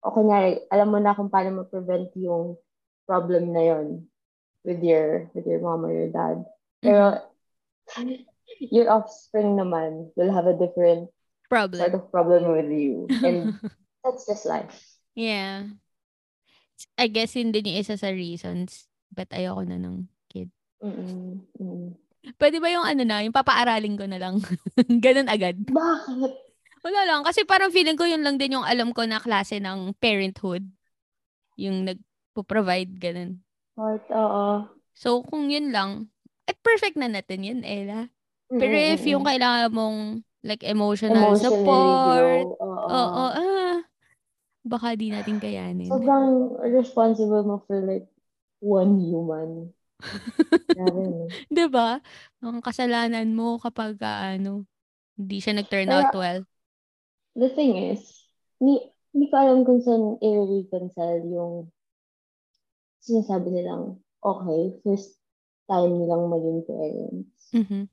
o kunyari, alam mo na kung paano ma-prevent yung problem na yon with your, with your mom or your dad. Pero, your offspring naman will have a different Problem. sort of problem with you. And (laughs) that's just life. Yeah. I guess din yung isa sa reasons but ayoko na ng kid. Mm-mm. Mm. Pwede ba yung ano na, yung papaaralin ko na lang? (laughs) Ganun agad. Bakit? Wala lang. Kasi parang feeling ko yun lang din yung alam ko na klase ng parenthood. Yung nagpo-provide, ganun. Heart, oo. So, kung yun lang, eh, perfect na natin yun, Ella. Pero Mm-mm, if yung kailangan mong like emotional emotionally support, oo. oo, ah, baka di natin kayanin. Sobrang responsible mo for like one human. (laughs) Grabe, no? 'Di ba? Ang kasalanan mo kapag ah, ano, hindi siya nag-turn Kaya- out well. The thing is, ni, hindi ko alam kung saan i-reconcile yung sinasabi nilang, okay, first time nilang maging parents. Mhm.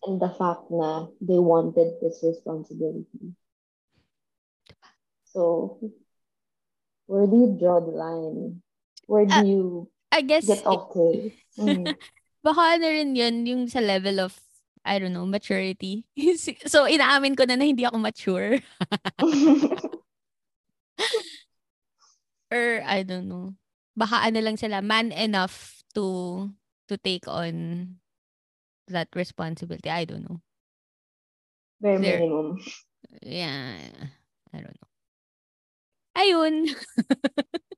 And the fact na they wanted this responsibility. So, where do you draw the line? Where do Ah, you I guess get okay? (laughs) Mhm. baka ano rin yun, yung sa level of, I don't know, maturity. (laughs) so, inaamin ko na na hindi ako mature. (laughs) Or, I don't know. Baka ano lang sila, man enough to to take on that responsibility. I don't know. Bare minimum. Yeah. I don't know. Ayun. (laughs)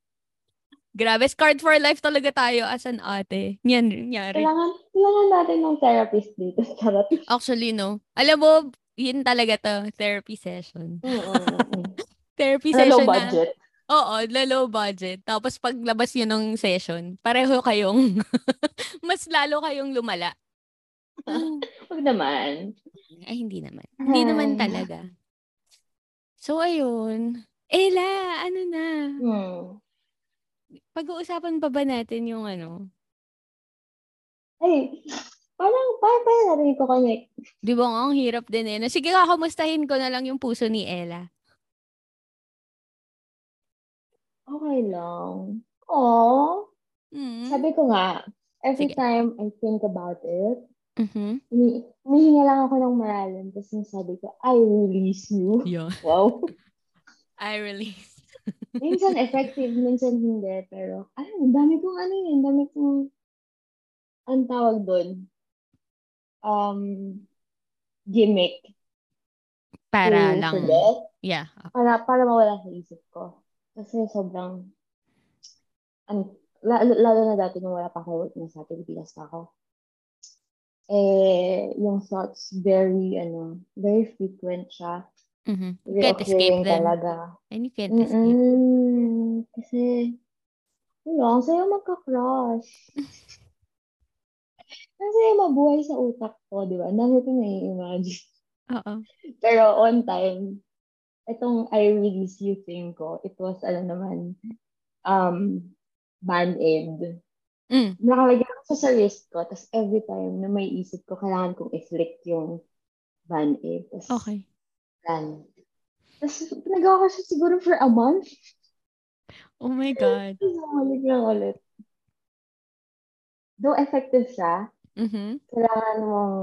Grabe, scarred for life talaga tayo as an ate. Yan, nangyari. Kailangan, kailangan natin ng therapist dito. Charot. Actually, no. Alam mo, yun talaga to, therapy session. Mm-mm. (laughs) Therapy Sa session low na, budget. oo, na low budget. Tapos paglabas yun ng session, pareho kayong, (laughs) mas lalo kayong lumala. (laughs) Huwag naman. Ay, hindi naman. Hindi naman Ay. talaga. So, ayun. Ella, ano na? Hmm. Pag-uusapan pa ba natin yung ano? Ay, parang, parang, parang natin ko connect. Di ba nga, ang hirap din eh. Sige, kakamustahin ko na lang yung puso ni Ella. Okay lang. Aww. Mm. Sabi ko nga, every Sige. time I think about it, Mhm. humi- humihinga lang ako ng malalim. Tapos sabi ko, I release you. Yeah. (laughs) Wow. (laughs) I release. Minsan effective, minsan hindi. Pero, ay, ang dami kong ano yun, ang dami kong, ang tawag doon, um, gimmick Para to lang. forget. Yeah. Para, para mawala sa isip ko. Kasi sobrang, ano, lalo, lalo na dati nung wala pa ako, nasa Pilipinas pa ako. Eh, yung thoughts, very, ano, very frequent siya. Mhm. You can't escape them. talaga. And you can't escape. Mm-mm. Kasi, wala, ang sayo magka-crush. (laughs) Kasi mabuhay sa utak ko, di ba? Ang dami ko nai-imagine. Oo. Pero on time, itong I release you thing ko, it was, ano naman, um, band-aid. Mm. Nakalagay ako sa, sa wrist ko, tapos every time na may isip ko, kailangan kong i-flick yung band-aid. Tapos, Okay. Yan. Tapos, nagawa ko siya siguro for a month. Oh my God. Ulit lang ulit. Though effective siya, Mhm. kailangan mong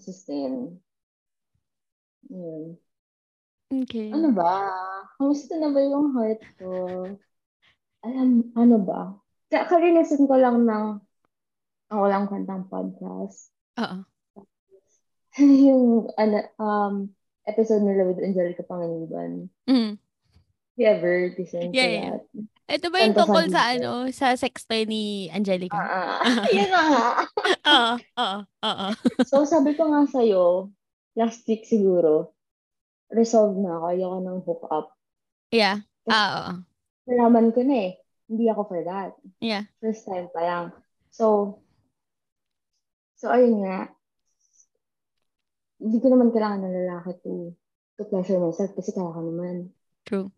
sustain. Yun. Okay. Ano ba? Kamusta na ba yung heart ko? Alam, ano ba? Ka karinisin ko lang ng ang walang kwentang podcast. Oo. (laughs) yung ano, um, episode nila with Angelica Panganiban. Mm. Have you ever listened to Yeah, yeah. that? Ito ba yung tungkol sa ano, sa sextoy ni Angelica? Ah, ah. (laughs) yun na nga. (laughs) Oo, oo, oo. So, sabi ko nga sa'yo, last week siguro, resolve na ako. Ayoko nang hook up. Yeah. Ah, oo. Nalaman ko na eh. Hindi ako for that. Yeah. First time pa lang. So, so ayun nga. Hindi ko naman kailangan ng lalaki to, to pleasure myself kasi kaya ko naman. True.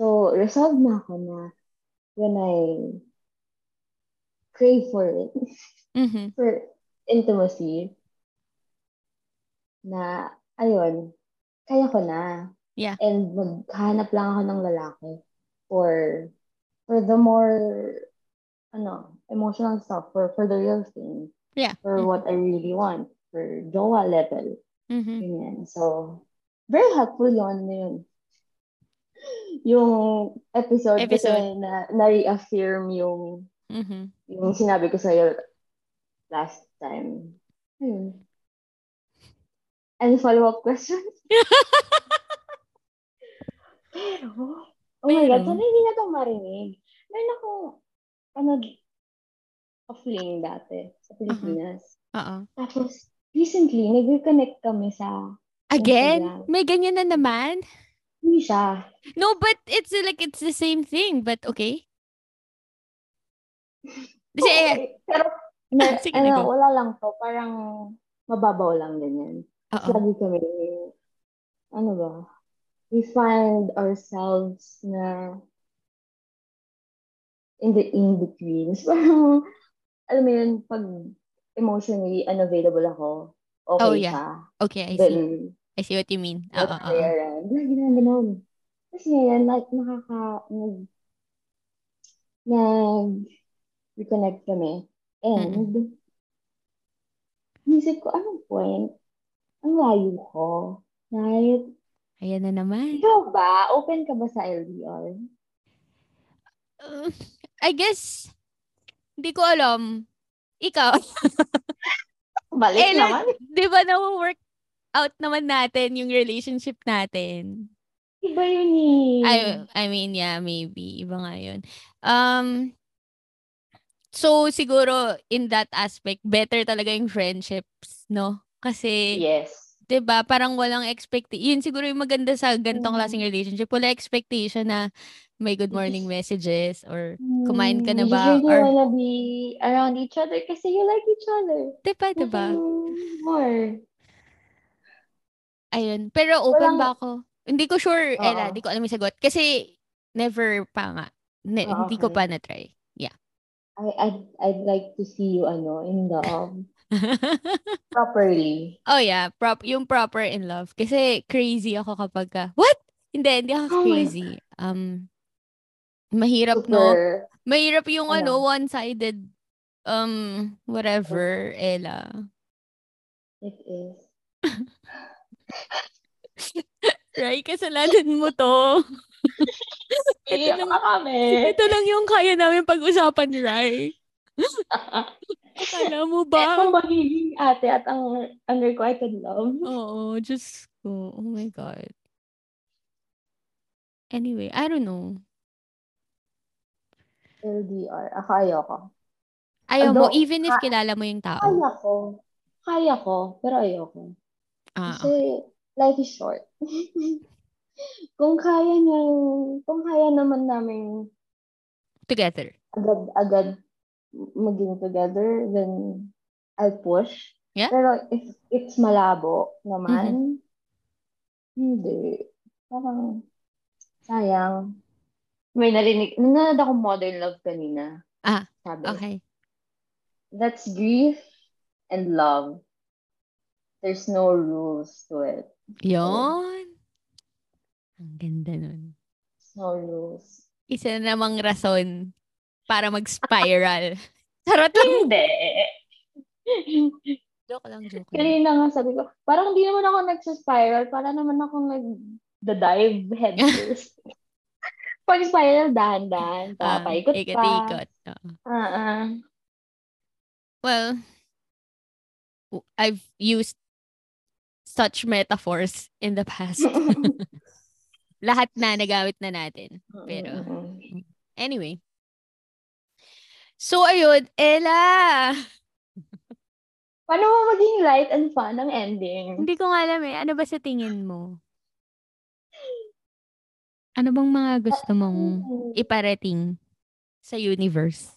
So, resolve na ako na when I crave for it, Mhm. (laughs) for intimacy, na, ayun, kaya ko na. Yeah. And maghanap lang ako ng lalaki for, for the more, ano, emotional stuff, for, for the real thing, Yeah. for what I really want, for jowa level. Mhm. Ganyan. So, very helpful ano na yun. Yung episode, Episode. kasi na, na-reaffirm yung, Mhm. yung sinabi ko sa'yo last time. Ayun. Any follow-up questions? (laughs) Pero, oh my God, sana hindi na itong marinig. Meron akong, ano, ka-fling dati sa Pilipinas. Oo. Tapos, recently, nag-reconnect kami sa Again? Instagram. May ganyan na naman? Hindi siya. No, but it's like, it's the same thing. But okay. Kasi, (laughs) Okay. Pero, na, (laughs) Sige, ano, wala lang to. Parang mababaw lang ganyan. oo. Lagi kami, ano ba, we find ourselves na in the in-betweens. (laughs) Parang, alam mo yun, pag emotionally unavailable ako, okay Oh, yeah. siya. Okay, I see. I see what you mean. Oo, oo. lagi na ganun. Kasi ngayon, like, nakaka, nag, nag, reconnect kami. And, isip ko, anong point? Ang layo ko. Right? Ayan na naman. Ikaw ba? Open ka ba sa LDR? Uh, I guess, hindi ko alam. Ikaw, (laughs) Balik Eh, naman. di ba na-work out naman natin yung relationship natin? Iba yun eh. I, I mean, yeah, maybe. Iba nga yun. Um, so, siguro, in that aspect, better talaga yung friendships, no? Kasi, yes. 'di ba parang walang expectation. Yun siguro yung maganda sa ganitong Mm. klaseng relationship. Wala expectation na may good morning messages or kumain ka na You ba? really Or, wanna be around each other kasi you like each other. 'di ba, 'di ba? Nothing more. Ayun. Pero open Walang- ba ako? Hindi ko sure, Ella. Oo. Hindi ko alam yung sagot. Kasi, never pa nga. Ne- Ah, Hindi ko okay. pa na-try. Yeah. I, I'd, I'd like to see you ano, in love. (laughs) Properly. oh yeah, prop yung proper in love. Kasi crazy ako kapag ka, what? Hindi, hindi ako Oh crazy. Um, mahirap, no? Super. Mahirap yung ano, Ano? one-sided, um, whatever, Ella. It is. (laughs) Right? Kasalanan mo to. (laughs) ito, lang, kami. ito lang yung kaya namin pag-usapan, right? (laughs) Akala mo ba? Ang magiging ate at ang unrequited love. Oo, just ko. Oh my God. Anyway, I don't know. LDR. Ako ayoko. Ayaw mo, Although, even if ka- kilala mo yung tao. Kaya ko. Kaya ko, pero ayoko. Ah, Kasi life is short. (laughs) kung kaya niyang, kung kaya naman namin together. agad-agad maging together, then I'll push. Yeah. Pero if it's malabo naman, Mm-hmm. hindi. Parang, sayang. May narinig, nanonood ako Modern Love kanina. Ah, Sabi, Okay. that's grief and love. There's no rules to it. Yon. Ang ganda nun. No rules. Isa na namang rason para mag-spiral. (laughs) Charot lang. Hindi. (laughs) Joke lang, joke lang. Kanina nga sabi ko, parang hindi naman ako nagsa-spiral, para naman ako nag-dive head (laughs) first. Pag spiral, dahan-dahan, pa, Ah, paikot pa. ikot-ikot. Oo. Ah. Well, I've used such metaphors in the past. (laughs) (laughs) Lahat na nagamit na natin. Pero, anyway. So, ayun, Ella! Paano mo maging light and fun ang ending? Hindi ko nga alam eh. Ano ba sa tingin mo? Ano bang mga gusto mong iparating sa universe?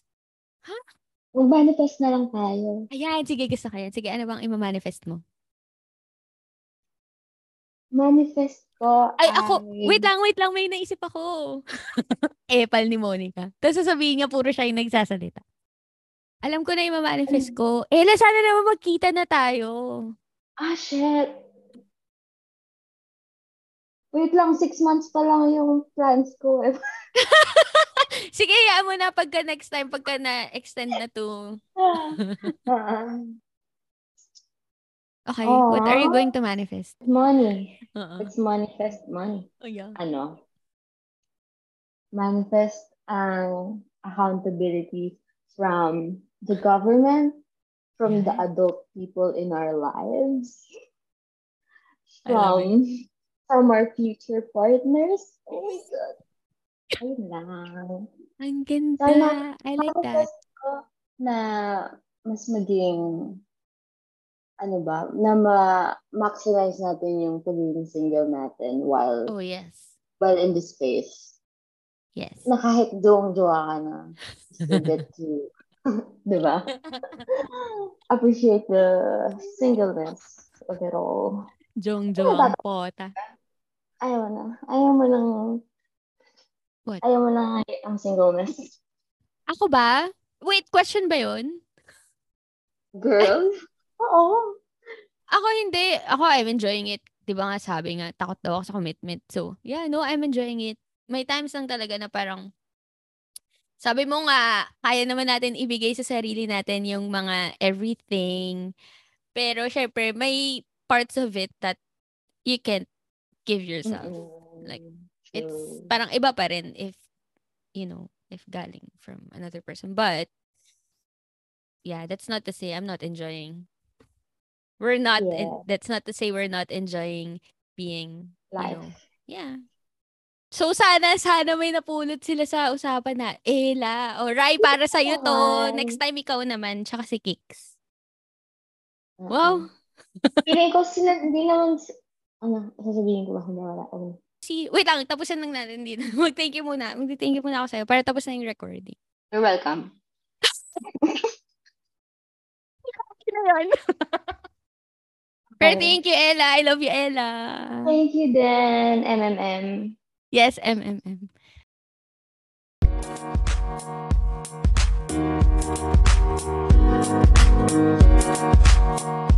Mag-manifest na lang tayo. Ayan, sige, gusto ko yan. Sige, ano bang ima-manifest mo? Manifest ko Ay, ako, wait lang, wait lang, may naisip ako. (laughs) Epal ni Monica. Tapos sasabihin niya, puro siya yung nagsasalita. Alam ko na yung manifest ko. Ella, sana naman magkita na tayo. Ah, shit. Wait lang, six months pa lang yung plans ko. eh. (laughs) Sige, hayaan mo na pagka next time, pagka na-extend na to. (laughs) Okay, what are you going to manifest? money. Oo. Let's manifest money. Oh, yeah. Ano? Manifest ang accountability from the government, from the Yeah. adult people in our lives, from from our future partners. Oh my God. Ayun lang. Ang ganda. Sana- I like that. Ko na mas maging ano ba, na ma-maximize natin yung pagiging single natin while Oh, yes. while in this space, Yes. na kahit joong-jowa ka na, get (laughs) to, (laughs) di ba? (laughs) Appreciate the singleness of it all. Jong Jong pota. Ayaw na. Ayaw mo lang, What? ayaw mo lang ang singleness. Ako ba? Wait, question ba yun? Girl? Oo. Ako hindi. Ako, I'm enjoying it. Di ba nga sabi nga, takot daw ako sa commitment. So, yeah, no, I'm enjoying it. May times lang talaga na parang, sabi mo nga, kaya naman natin ibigay sa sarili natin yung mga everything. Pero, syempre, may parts of it that you can't give yourself. Mm-mm. Like, It's True. parang iba pa rin if, you know, if galing from another person. But, yeah, that's not to say I'm not enjoying. We're not, en- Yeah. that's not to say we're not enjoying being, you Life. know, yeah. So, sana, sana may napulot sila sa usapan na, Ella, o Rai, para sa'yo to. Next time, ikaw naman, tsaka si. Mm-mm. Wow. Feeling ko sila, hindi naman, ano, sasabihin ko ba? Hindi wala. Okay. Si, wait lang, tapusin lang natin dito. (laughs) Mag-thank you muna. Mag-thank you muna ako sa'yo para tapos na yung recording. You're welcome. Kina (laughs) yun. Pero thank you, Ella. I love you, Ella. Thank you then, MMM. Yes, MMM. Thank